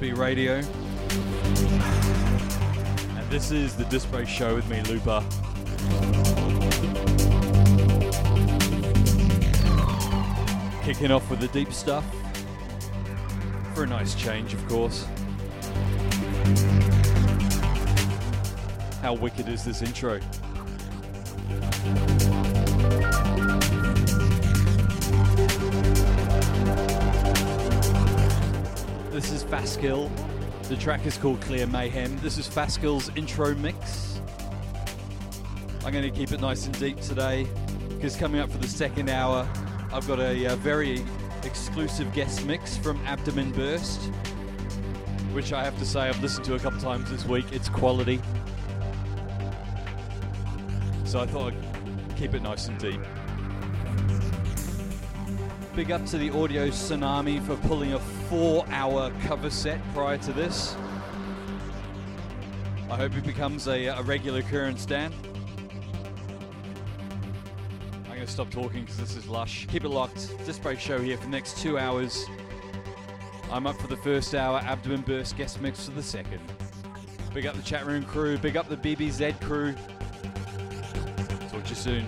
Radio. And this is the Break Show with me, Looper. Kicking off with the deep stuff. For a nice change, of course. How wicked is this intro? Faskill. The track is called Clear Mayhem. This is Faskill's intro mix. I'm going to keep it nice and deep today because coming up for the second hour, I've got a, a very exclusive guest mix from Abdomen Burst, which I have to say I've listened to a couple times this week. It's quality. So I thought I'd keep it nice and deep. Big up to the Audio Tsunami for pulling a four hour cover set prior to this. I hope it becomes a, a regular occurrence, Dan. I'm going to stop talking because this is lush. Keep it locked. Disc Break Show here for the next two hours. I'm up for the first hour, Abdomen Burst guest mix for the second. Big up the chat room crew, big up the BBZ crew. Talk to you soon.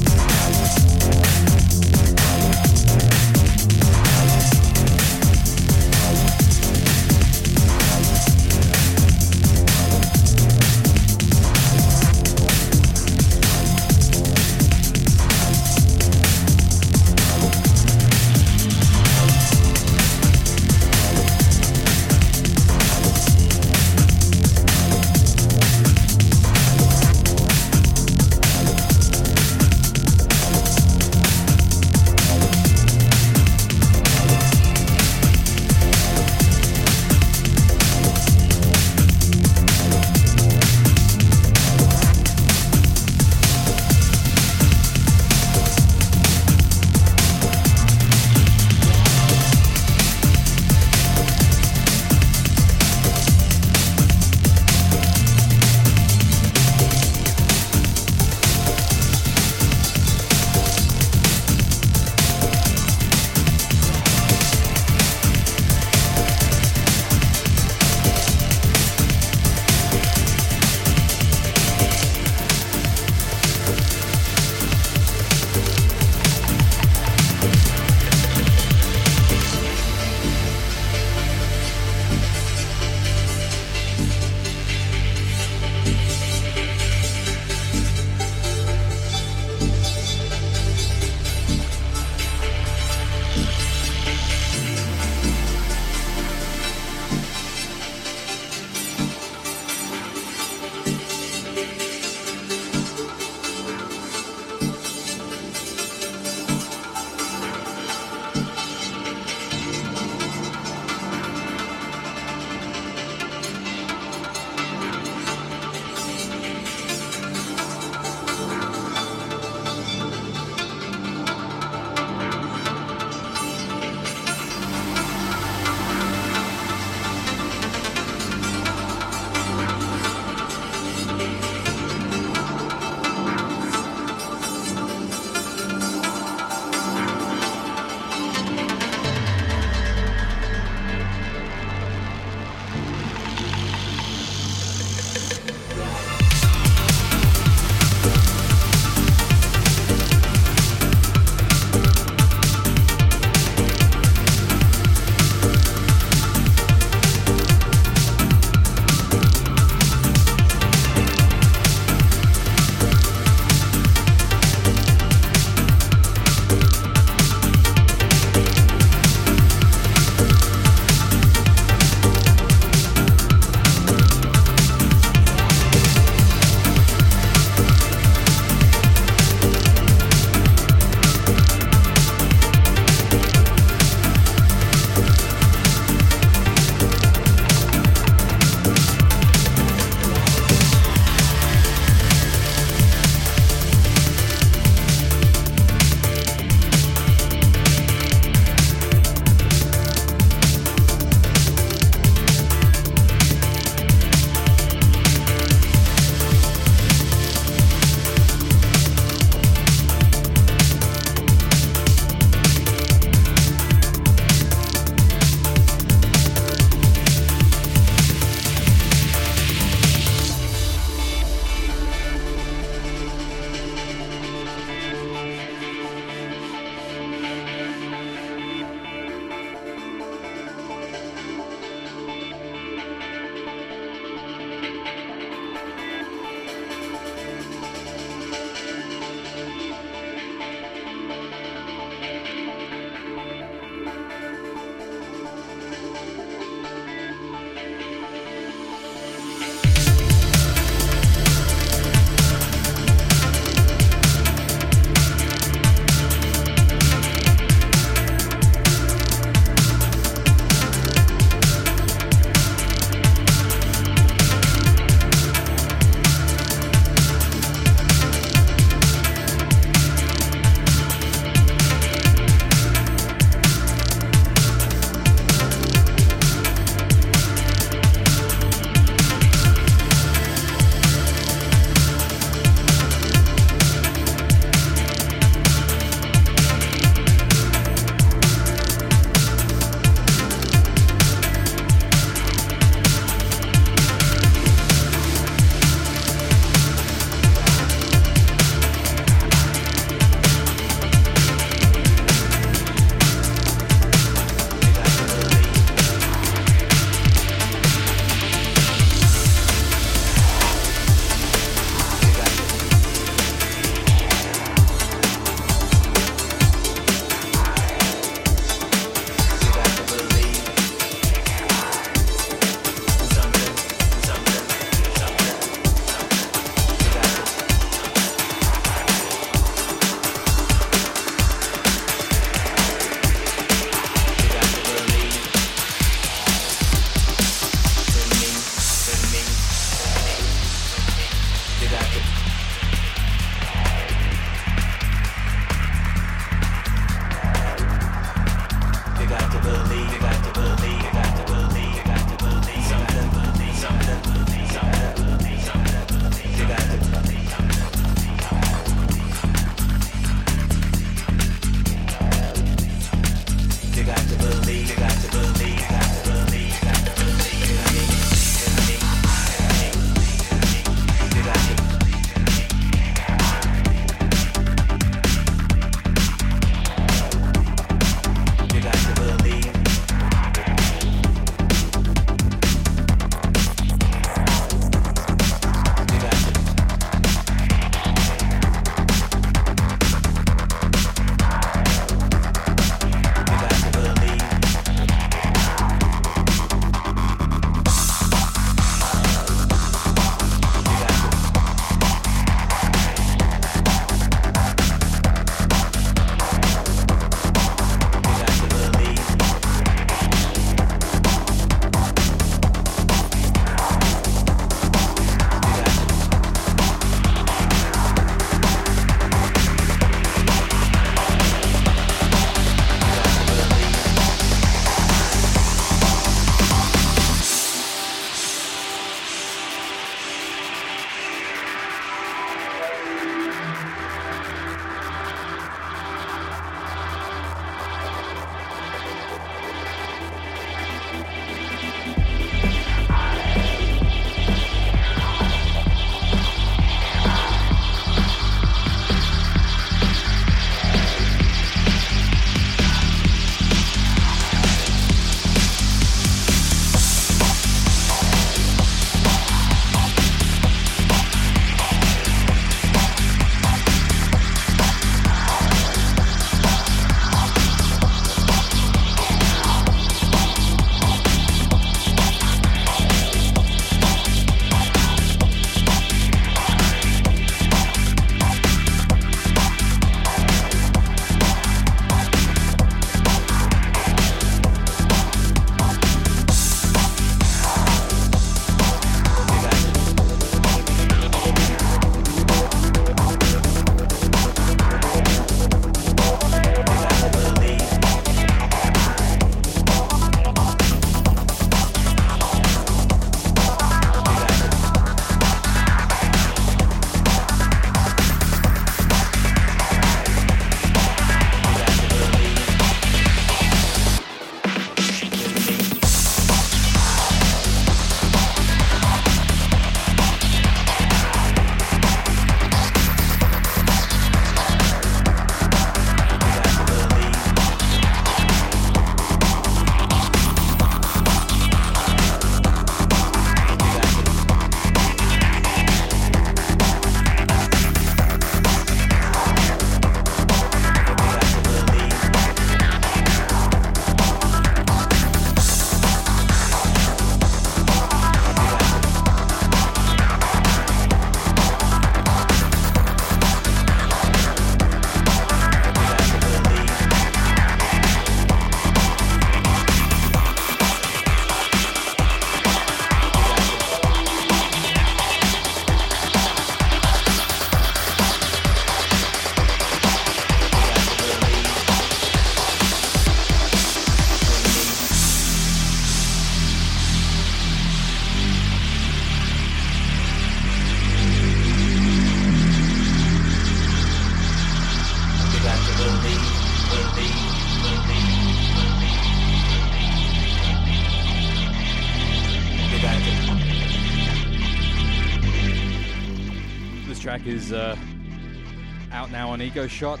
Ego Shot.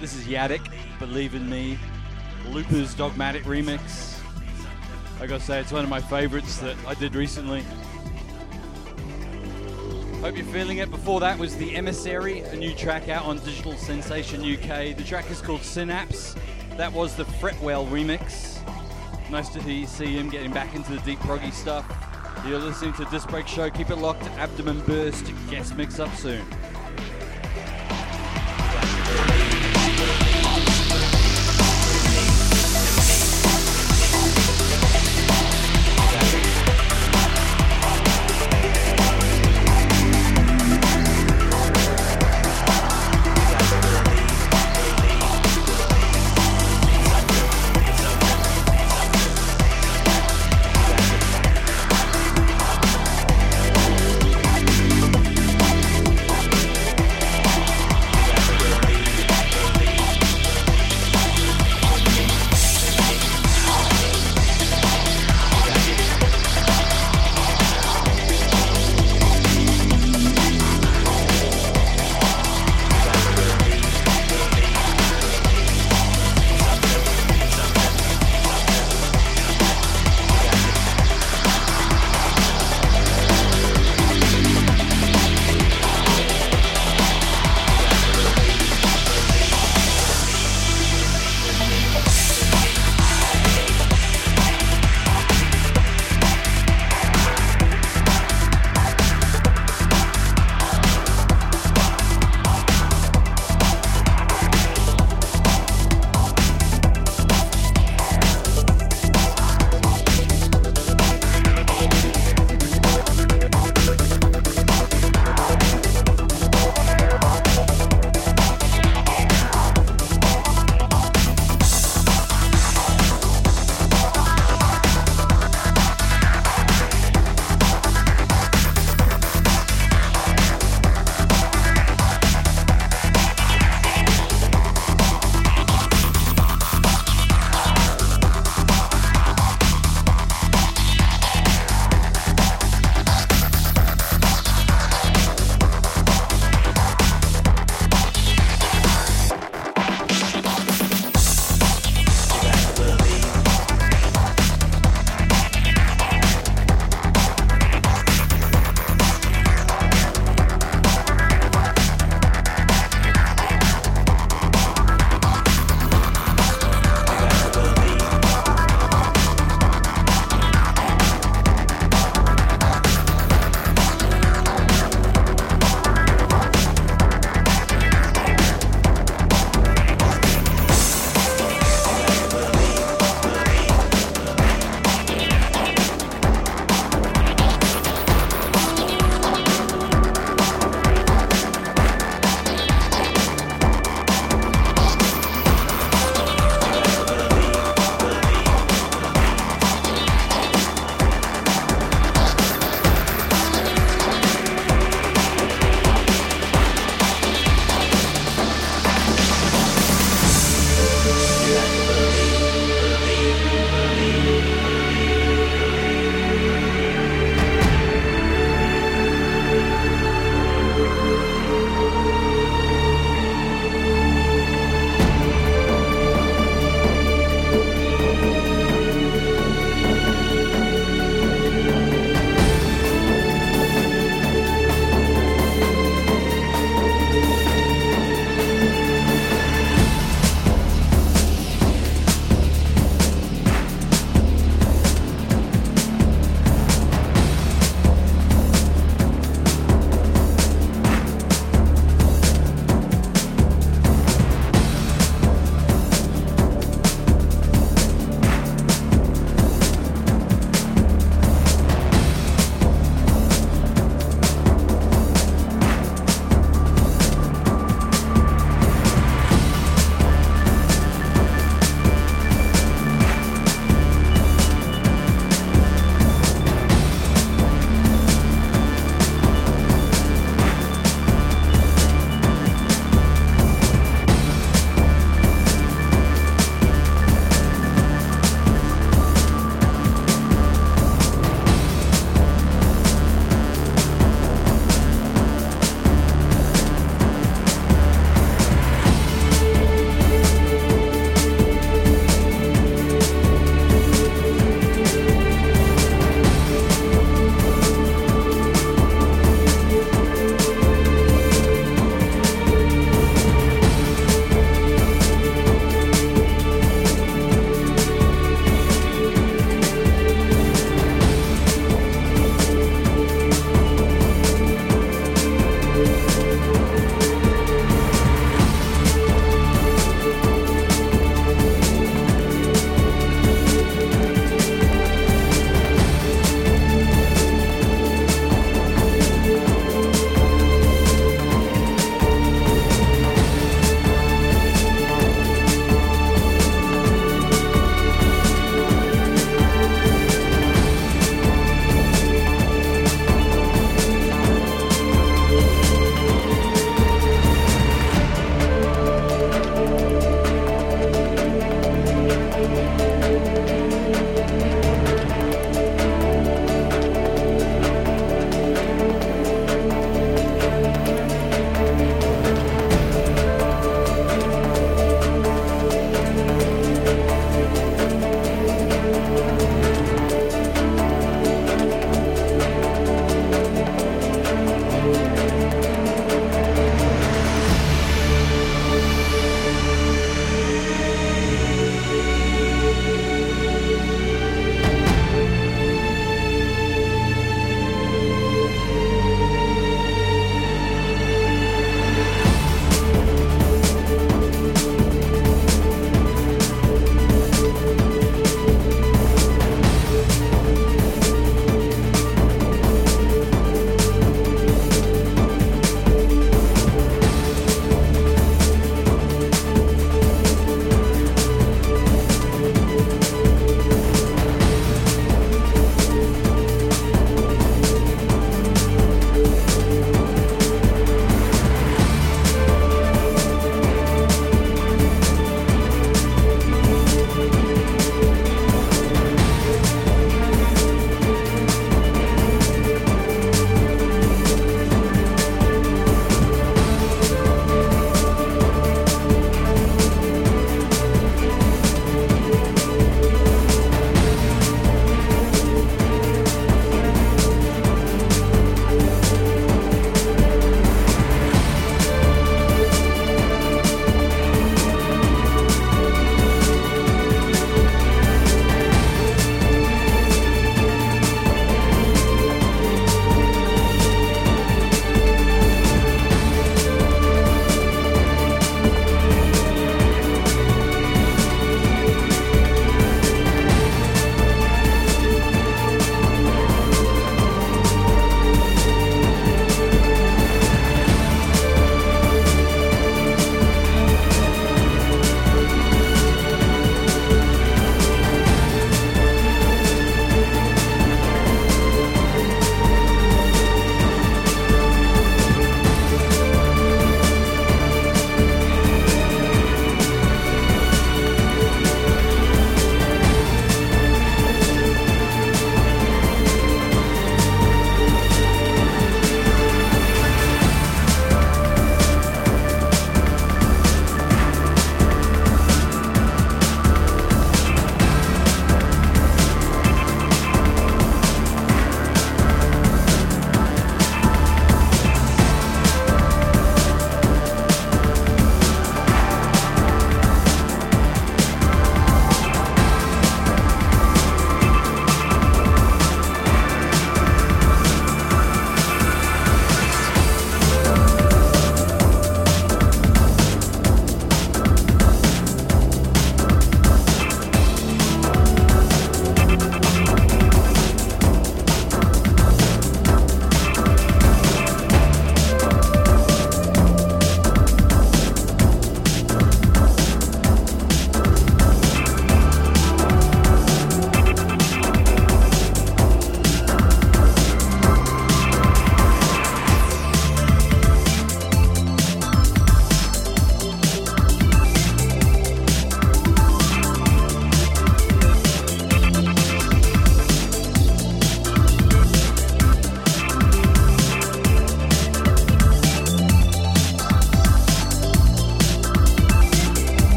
This is Yadik, Believe in Me, Looper's Dogmatic remix. I gotta say, it's one of my favorites that I did recently. Hope you're feeling it. Before that was The Emissary, a new track out on Digital Sensation UK. The track is called Synapse. That was the Fretwell remix. Nice to see him getting back into the deep proggy stuff. You're listening to Disc Break Show. Keep it locked. Abdomen Burst guest mix up soon.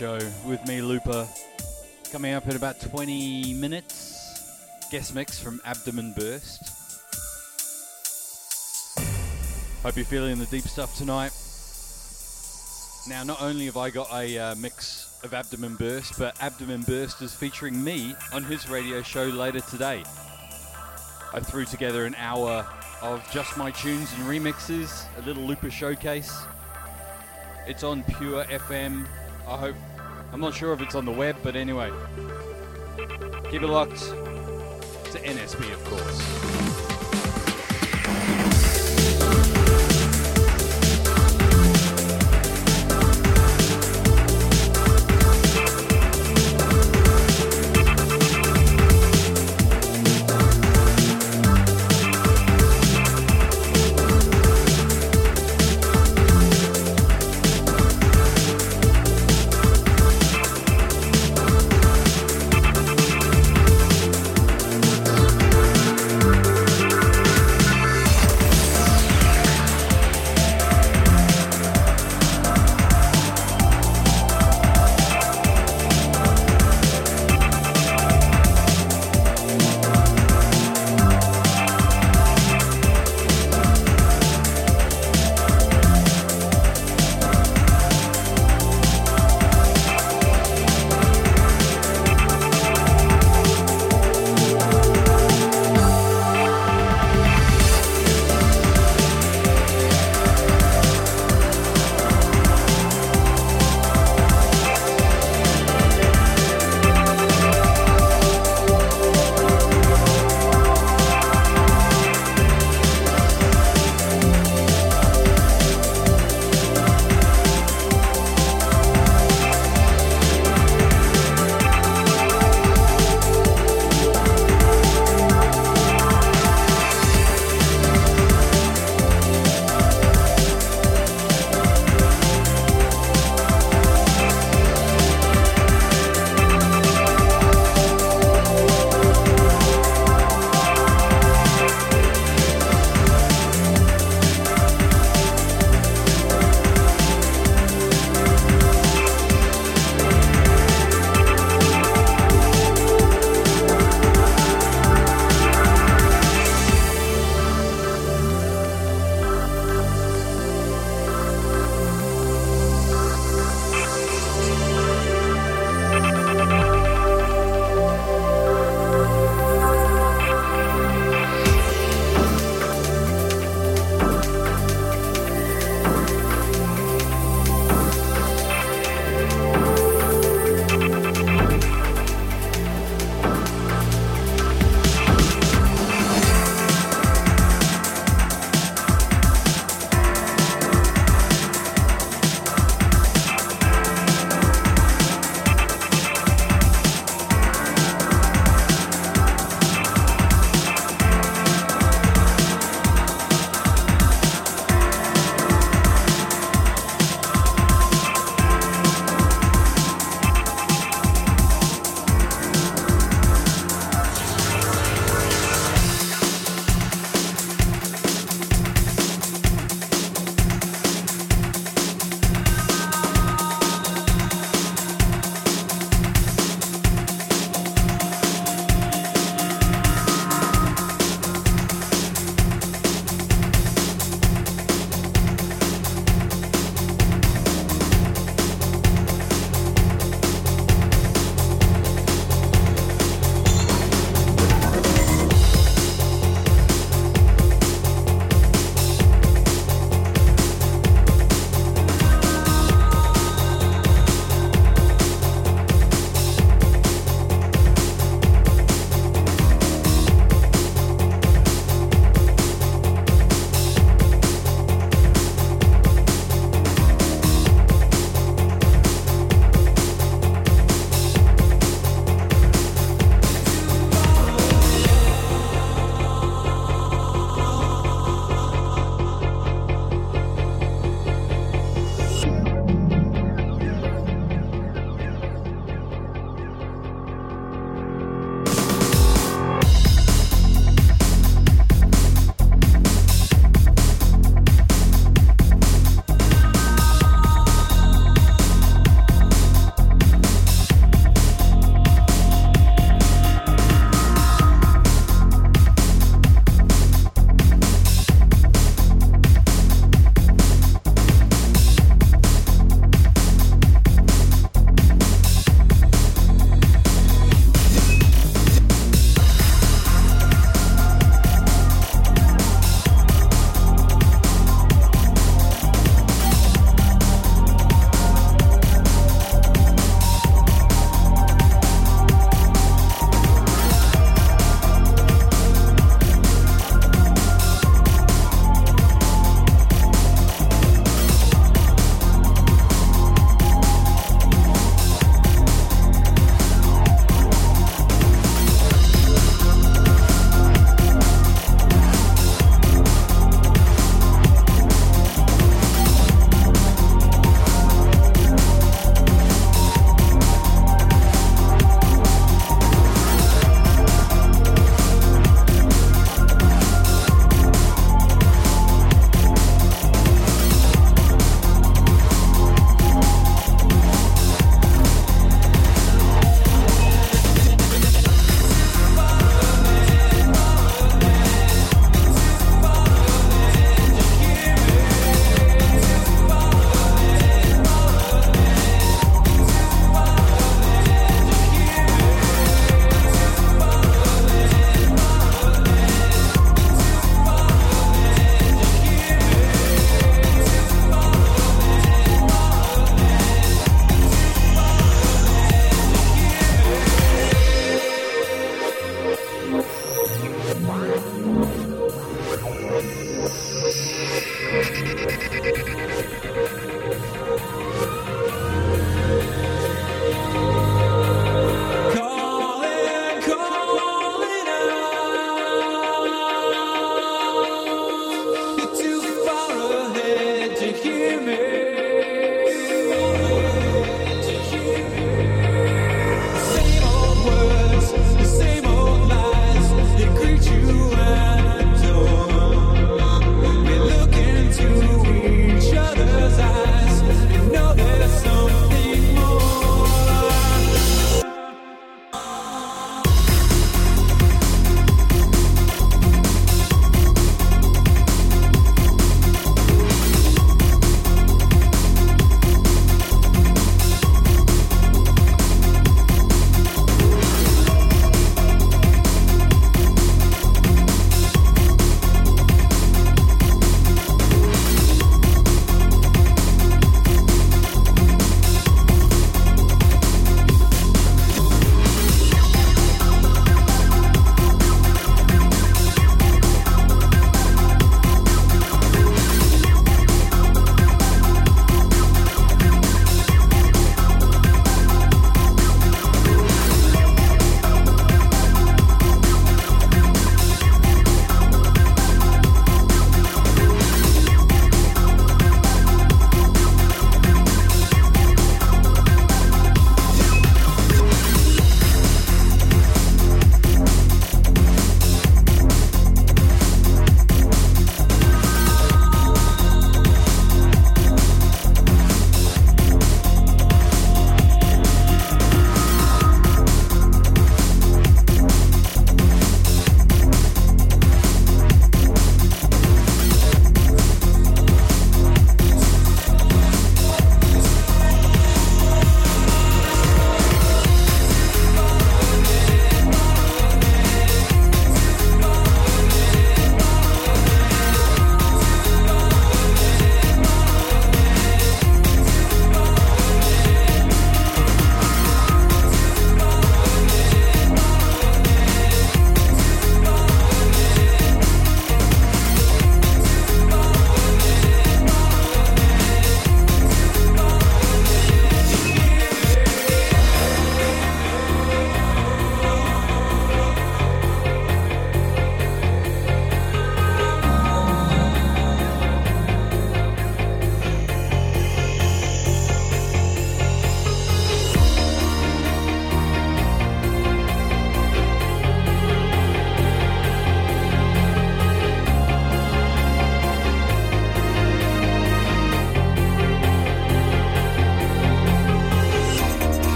Show with me, Looper. Coming up in about 20 minutes, guest mix from Abdomen Burst. Hope you're feeling the deep stuff tonight. Now, not only have I got a uh, mix of Abdomen Burst, but Abdomen Burst is featuring me on his radio show later today. I threw together an hour of just my tunes and remixes, a little Looper showcase. It's on Pure FM. I hope. I'm not sure if it's on the web, but anyway. Keep it locked to NSB, of course.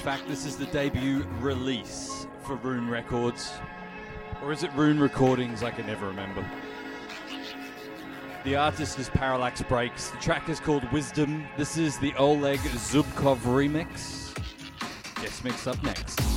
Fact, this is the debut release for Rune Records. Or is it Rune Recordings? I can never remember. The artist is Parallax Breaks. The track is called Wisdom. This is the Oleg Zubkov remix. Guest mix up next.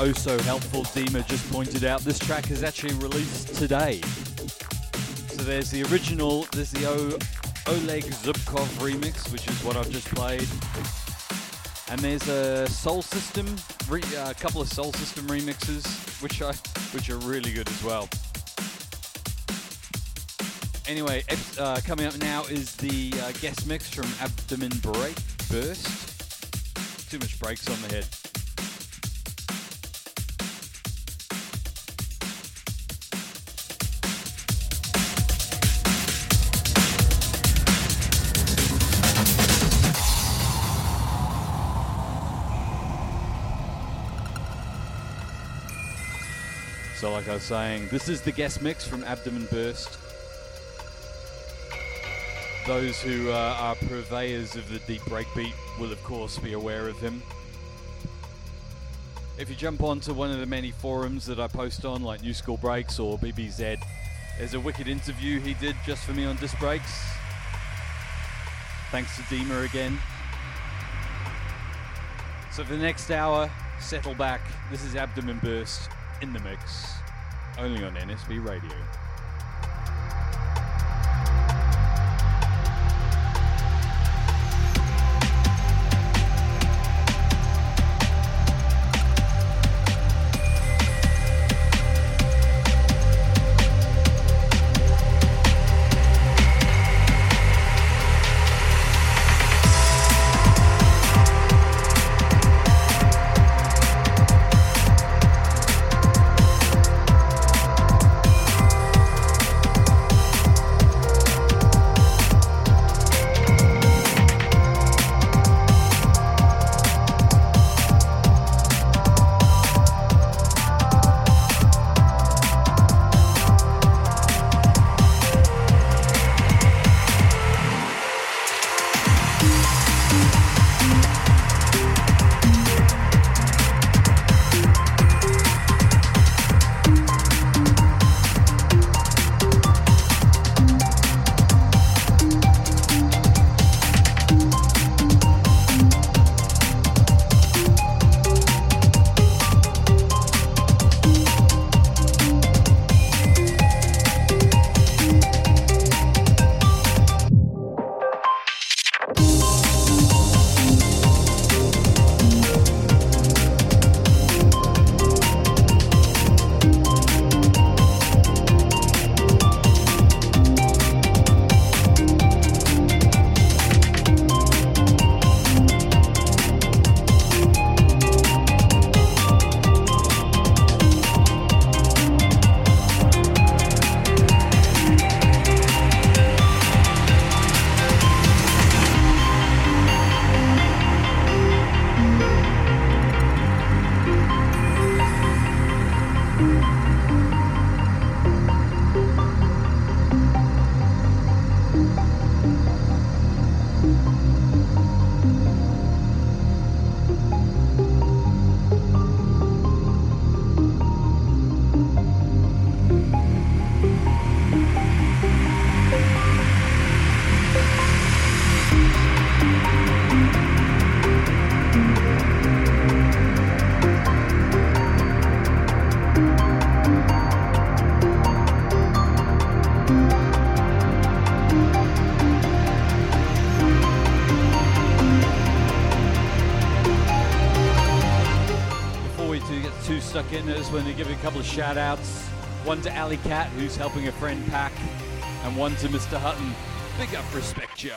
Oh so helpful Dima just pointed out, this track is actually released today. So there's the original, there's the o- Oleg Zubkov remix, which is what I've just played. And there's a Soul System, re- uh, a couple of Soul System remixes, which I, which are really good as well. Anyway, uh, coming up now is the uh, guest mix from Abdomen Break Burst. Too much breaks on the head. Like I was saying, this is the guest mix from Abdomen Burst. Those who uh, are purveyors of the deep breakbeat will, of course, be aware of him. If you jump onto one of the many forums that I post on, like New School Breaks or BBZ, there's a wicked interview he did just for me on Disc Breaks. Thanks to Dima again. So for the next hour, settle back. This is Abdomen Burst in the mix, only on NSB Radio. Couple of shout outs. One to Alley Cat, who's helping a friend pack, and one to Mr. Hutton. Big up, respect ya.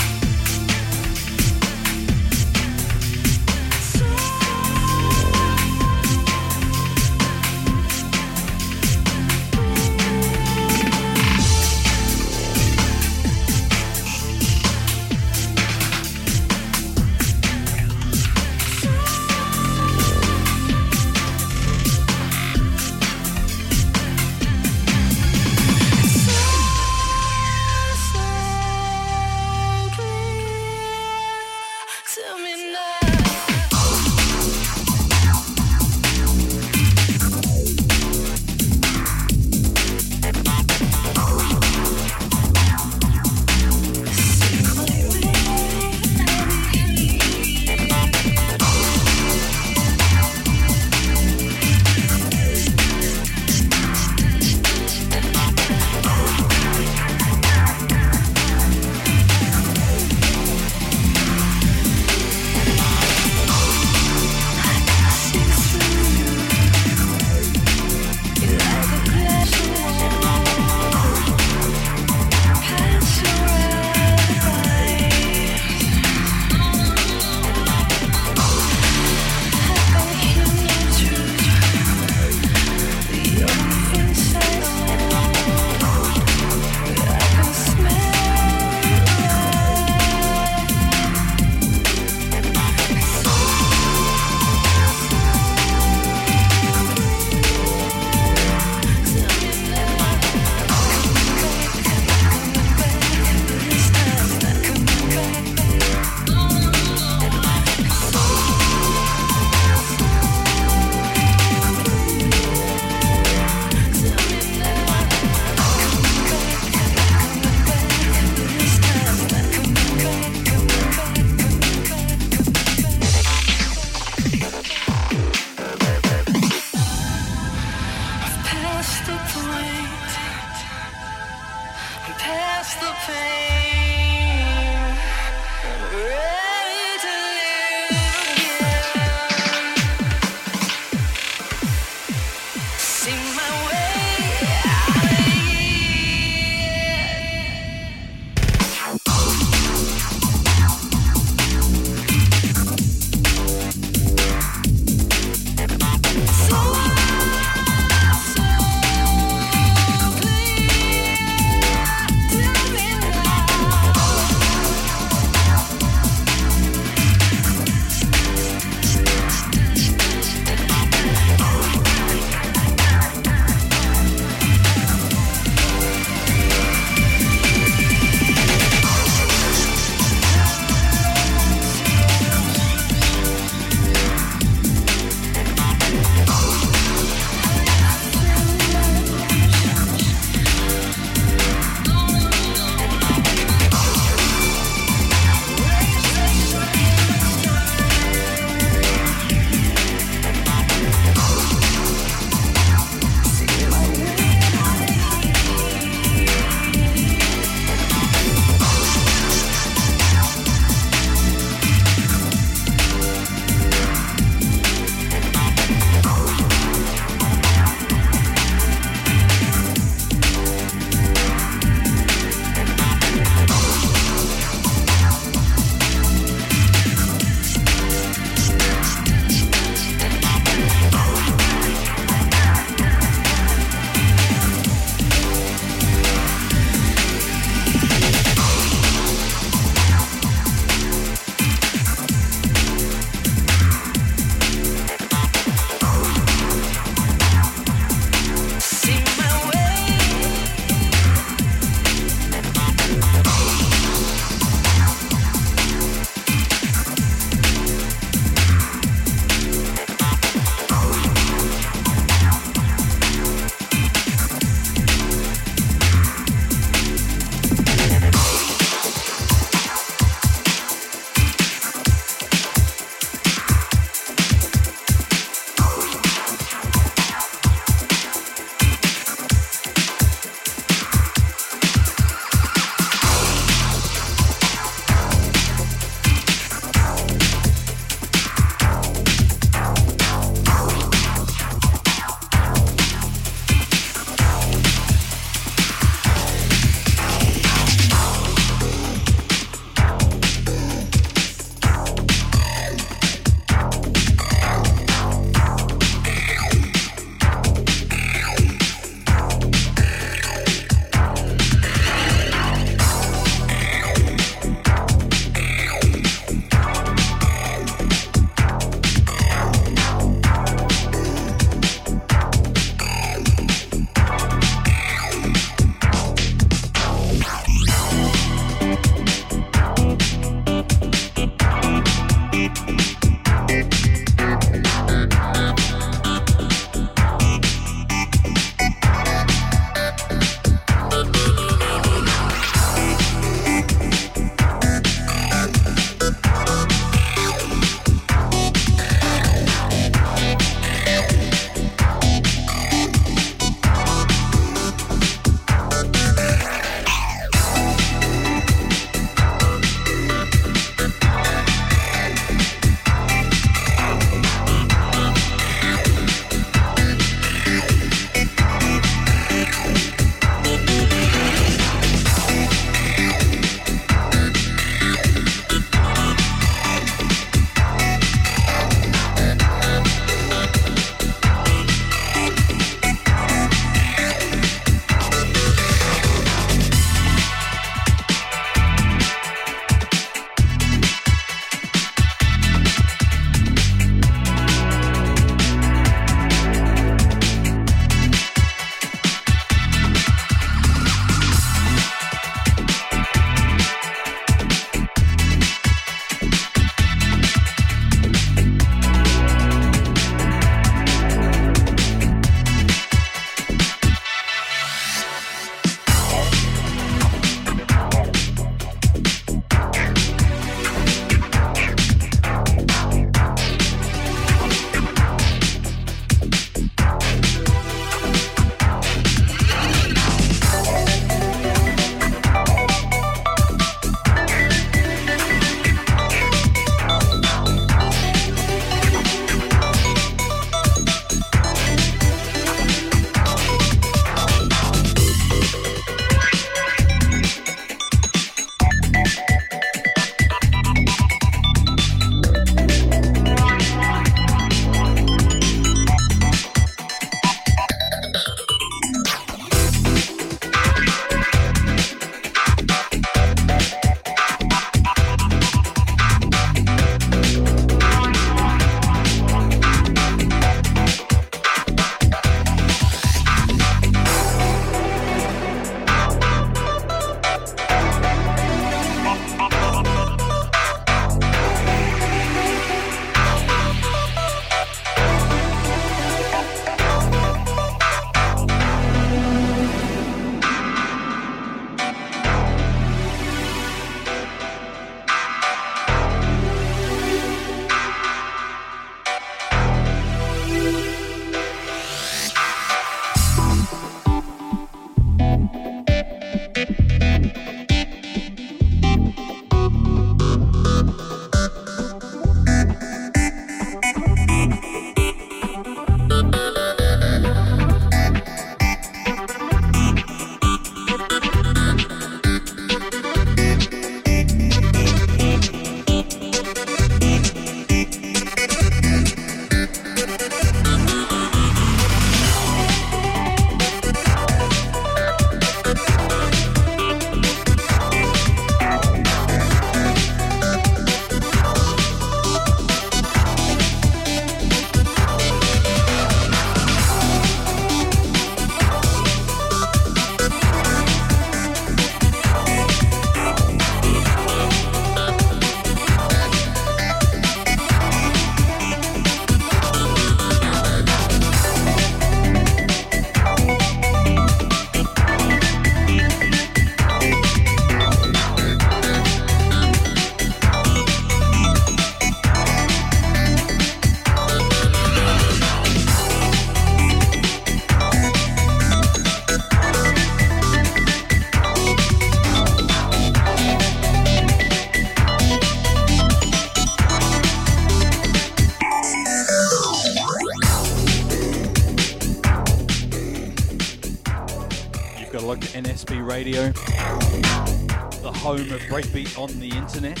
Of breakbeat on the internet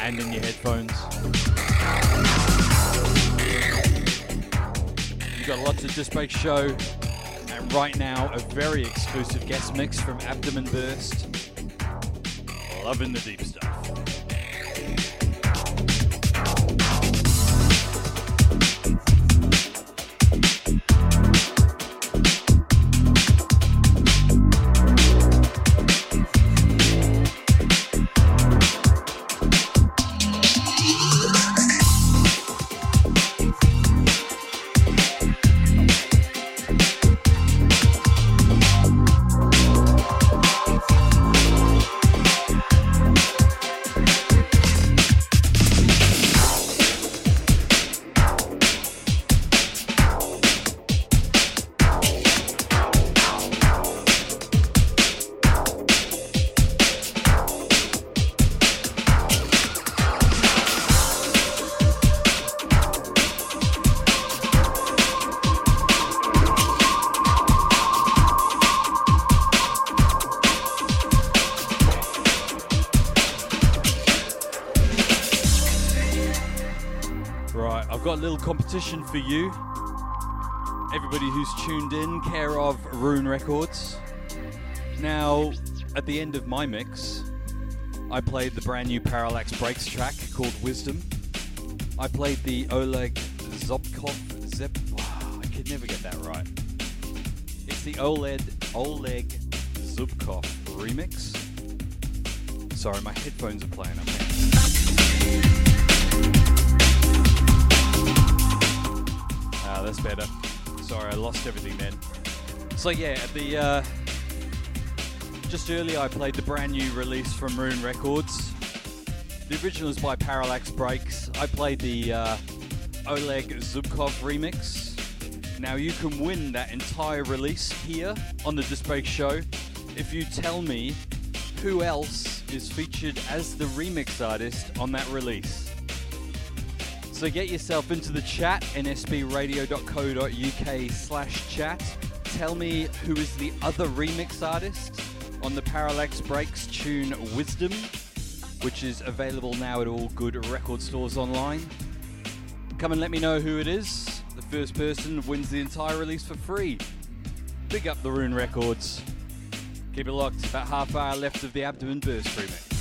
and in your headphones. You've got lots of Disc Break Show, and right now, a very exclusive guest mix from Abdomen Burst. Loving the deep stuff. For you. Everybody who's tuned in, care of Rune Records. Now, at the end of my mix, I played the brand new Parallax Breaks track called Wisdom. I played the Oleg Zobkov Zep. Oh, I could never get that right. It's the Oleg Oleg Zubkov remix. Sorry, my headphones are playing. That's better. Sorry, I lost everything then. So yeah, the uh, just earlier I played the brand new release from Rune Records. The original is by Parallax Breaks. I played the uh, Oleg Zubkov remix. Now you can win that entire release here on the Disc Show if you tell me who else is featured as the remix artist on that release. So get yourself into the chat, nsbradio.co.uk slash chat. Tell me who is the other remix artist on the Parallax Breaks tune Wisdom, which is available now at all good record stores online. Come and let me know who it is. The first person wins the entire release for free. Big up the Rune Records. Keep it locked, about half hour left of the Abdomen Burst remix.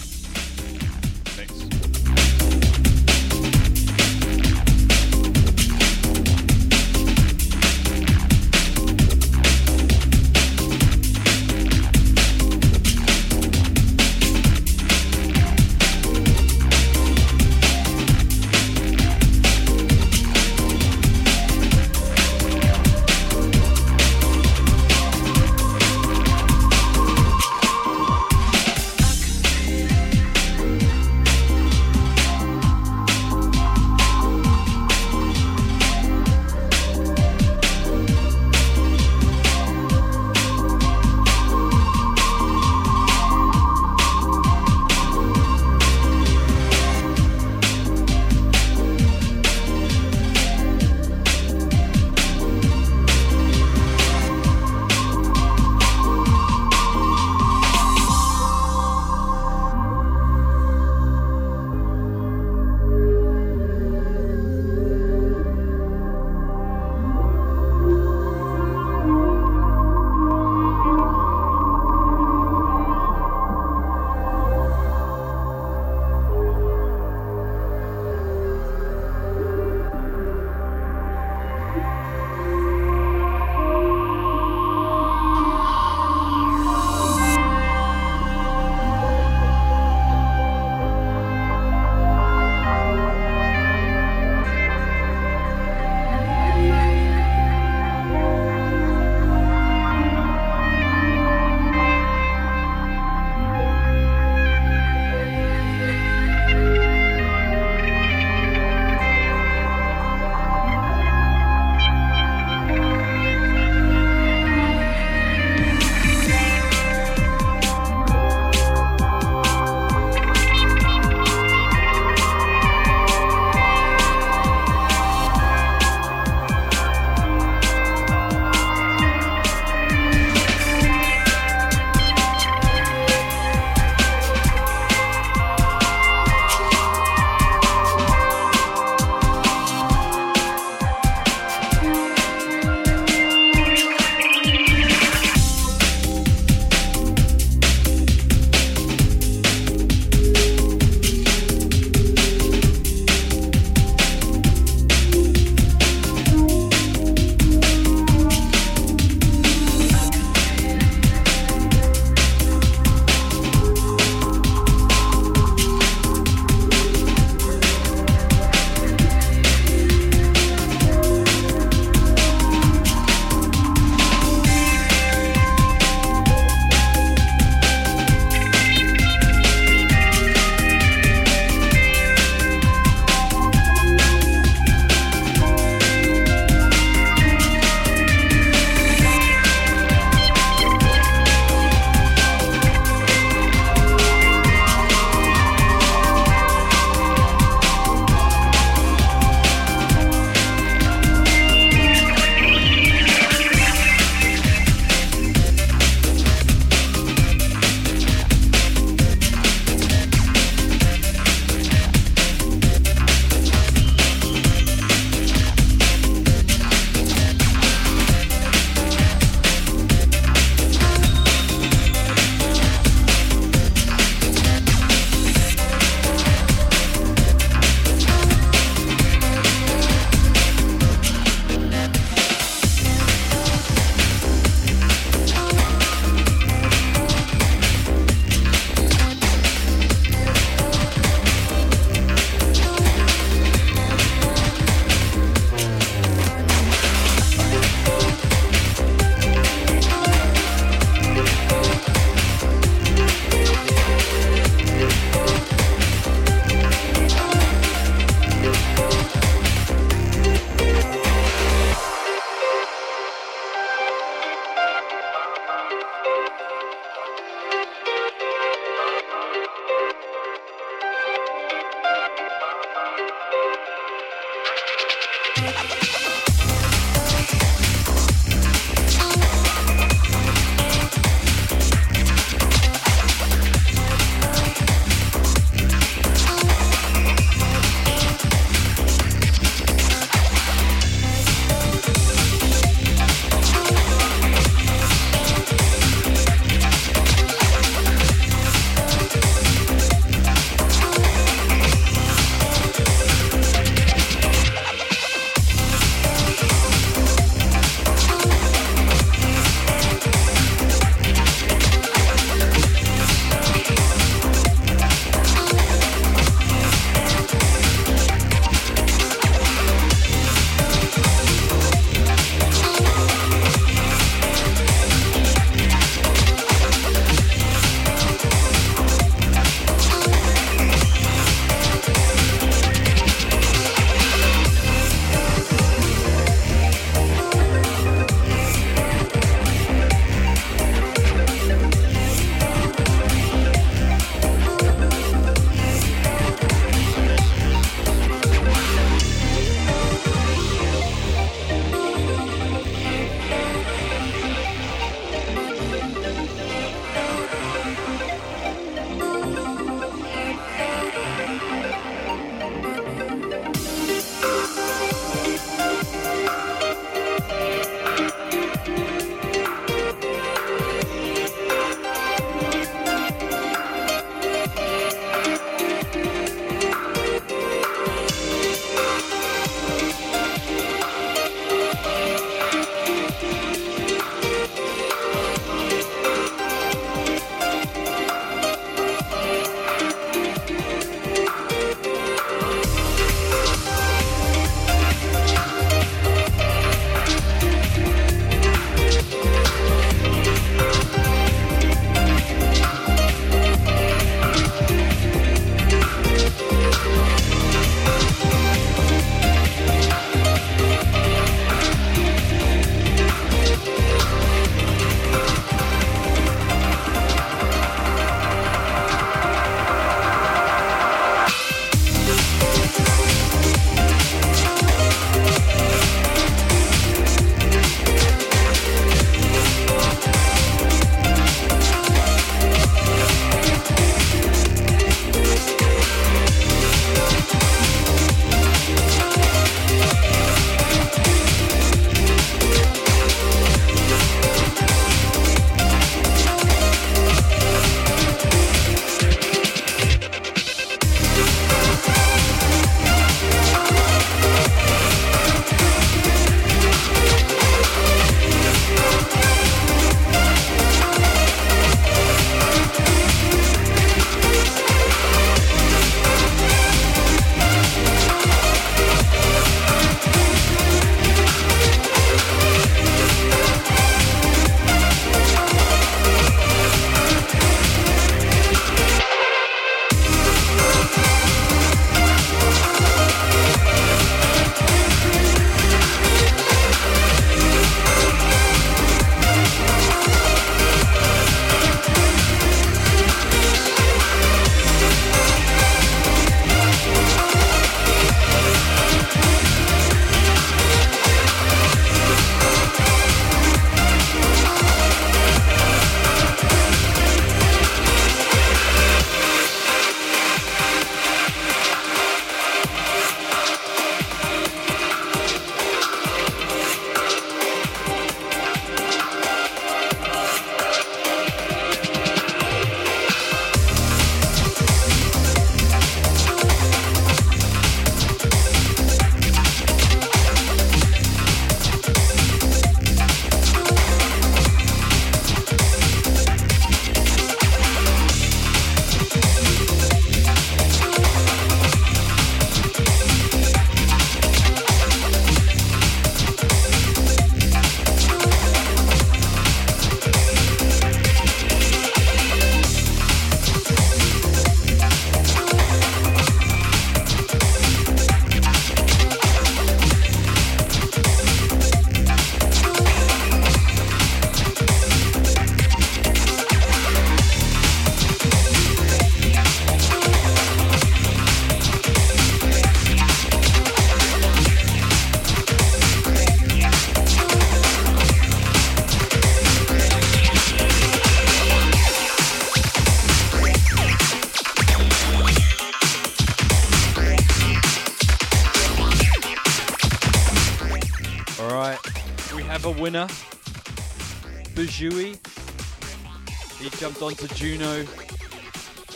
Onto Juno,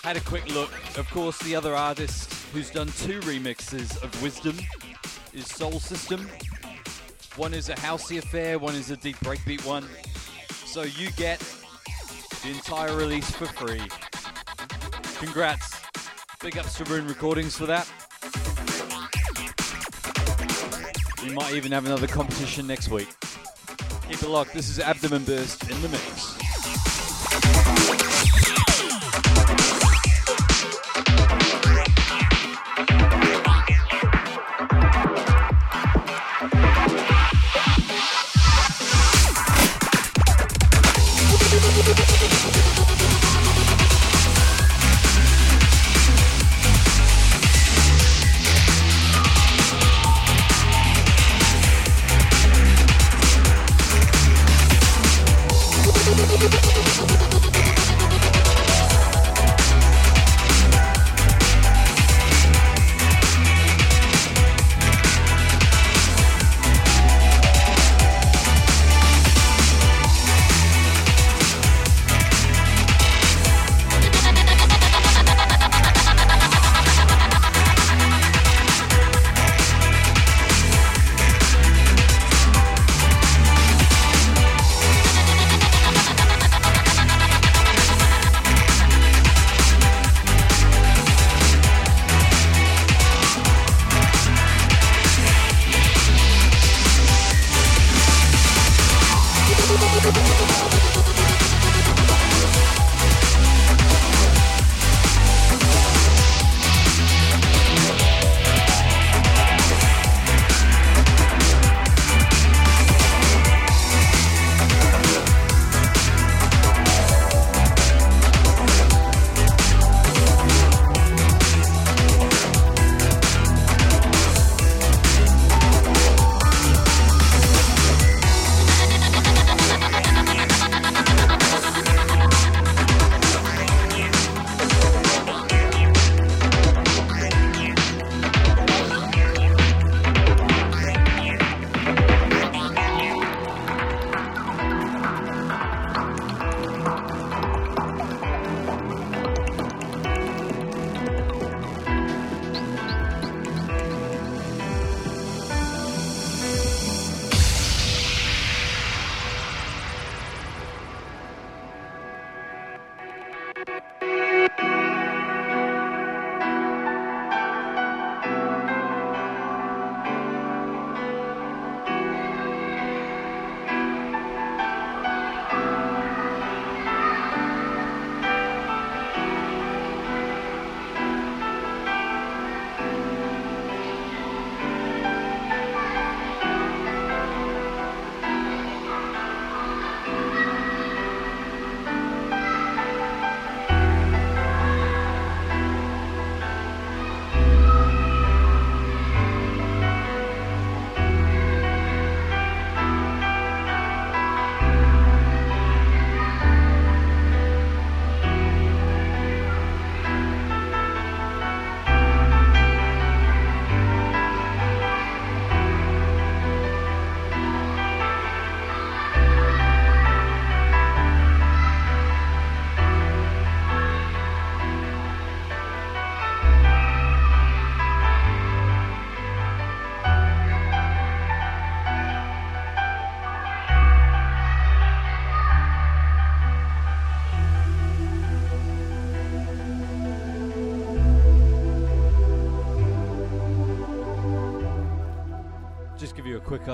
had a quick look. Of course, the other artist who's done two remixes of Wisdom is Soul System. One is a housey affair, one is a deep breakbeat one. So you get the entire release for free. Congrats. Big ups to Rune Recordings for that. We might even have another competition next week. Keep it locked. This is Abdomen Burst in the mix.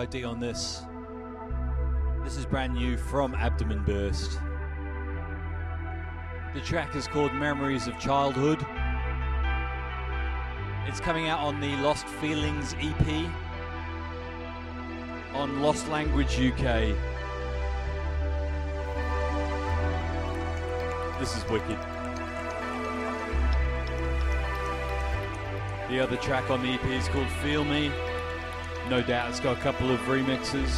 ID on this. This is brand new from Abdomen Burst. The track is called Memories of Childhood. It's coming out on the Lost Feelings EP on Lost Language UK. This is wicked. The other track on the EP is called Feel Me. No doubt it's got a couple of remixes.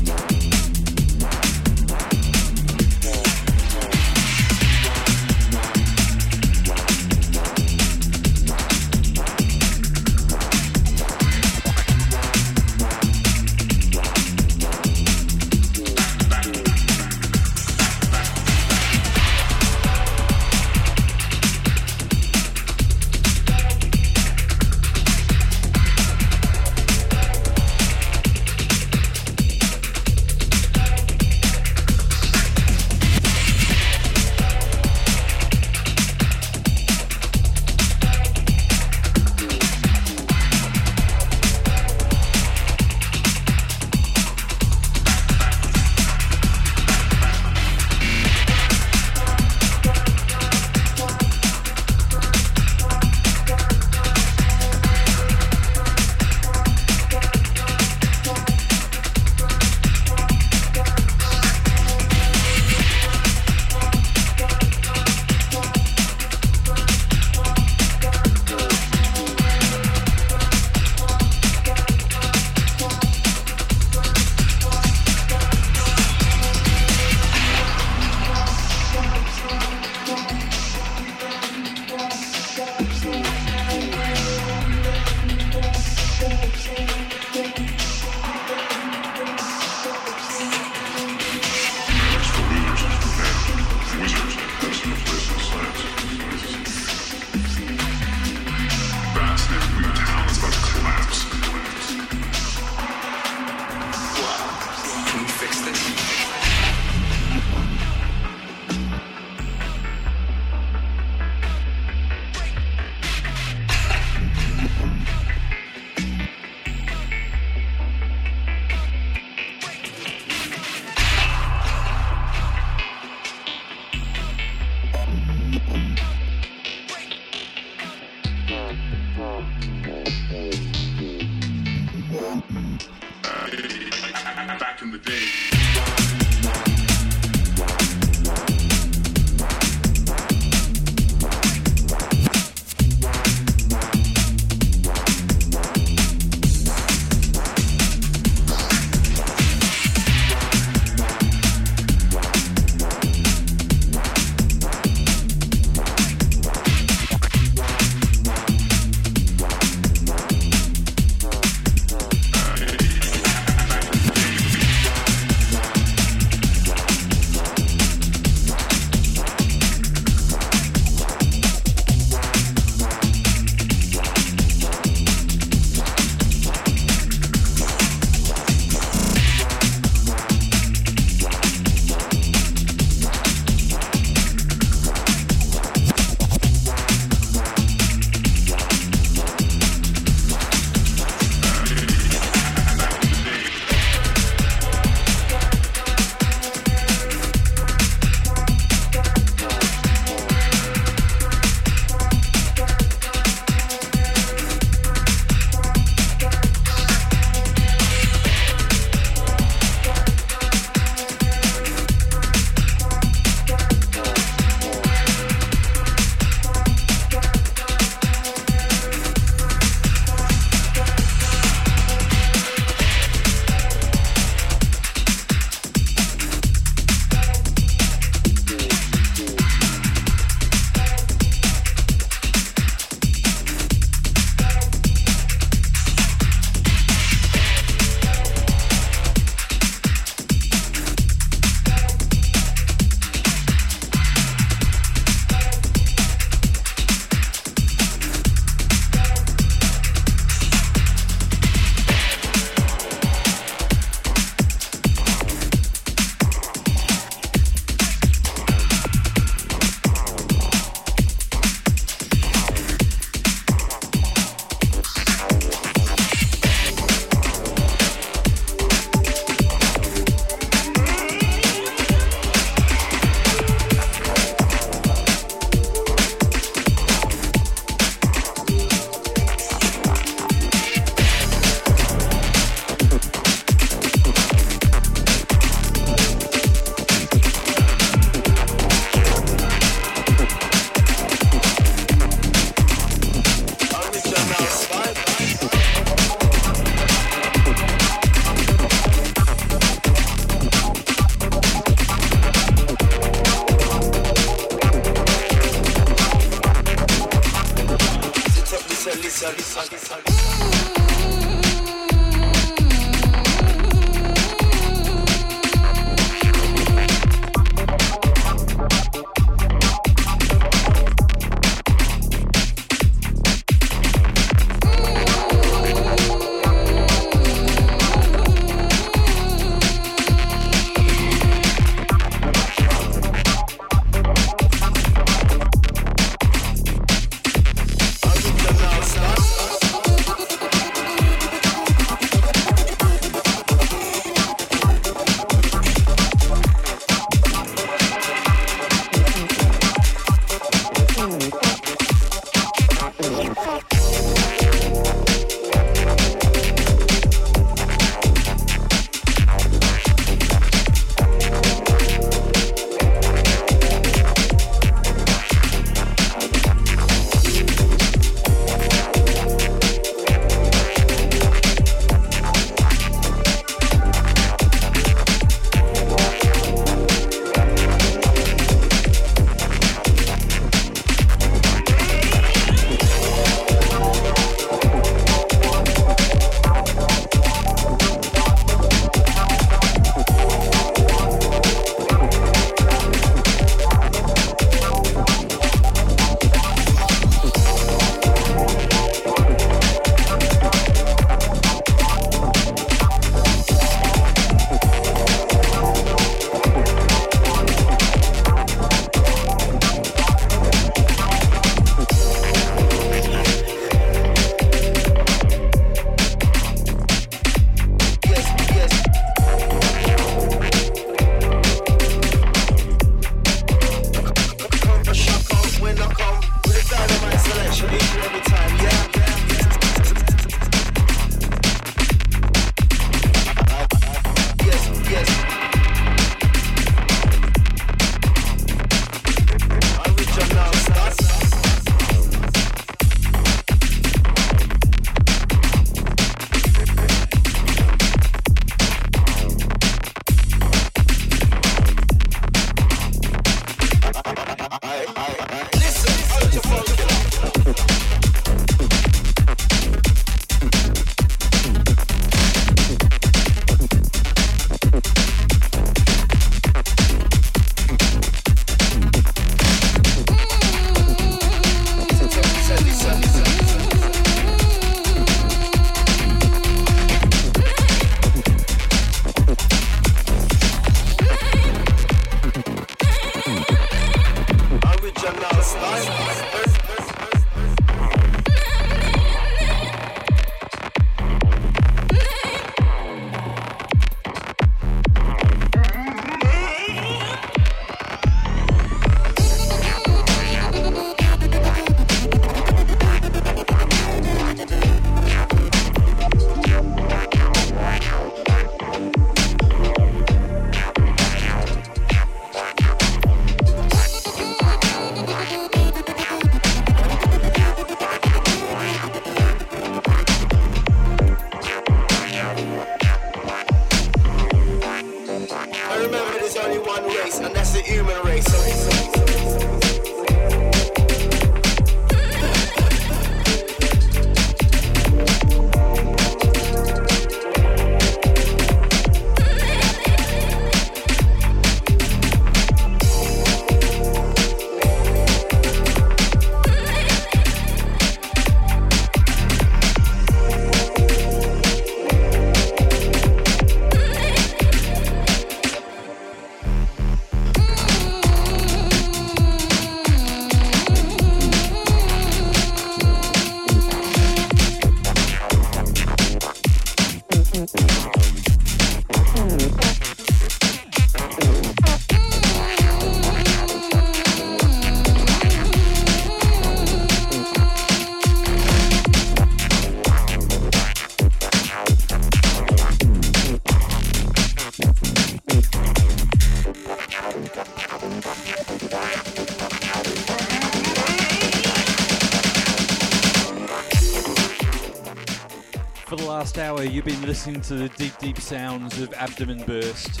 You've been listening to the deep, deep sounds of Abdomen Burst.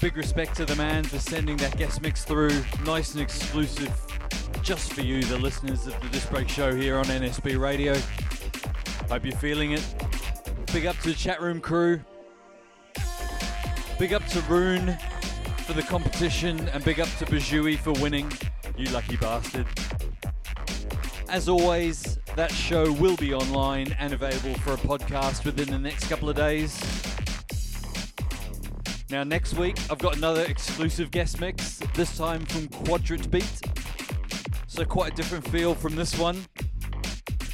Big respect to the man for sending that guest mix through, nice and exclusive, just for you, the listeners of the Disc Break Show here on NSB Radio. Hope you're feeling it. Big up to the chat room crew. Big up to Rune for the competition, and big up to Bajui for winning. You lucky bastard. As always, that show will be online and available for a podcast within the next couple of days. Now, next week, I've got another exclusive guest mix, this time from Quadrant Beat. So, quite a different feel from this one.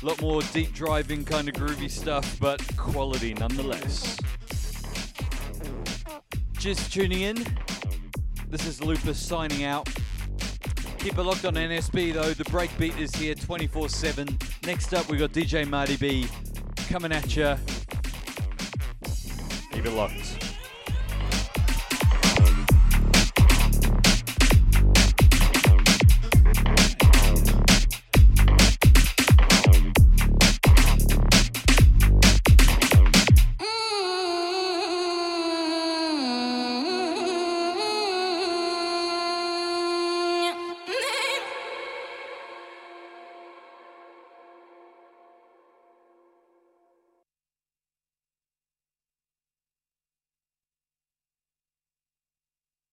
A lot more deep driving, kind of groovy stuff, but quality nonetheless. Just tuning in. This is Lupus signing out. Keep it locked on NSB though. The breakbeat is here 24 7. Next up, we got DJ Marty B coming at you.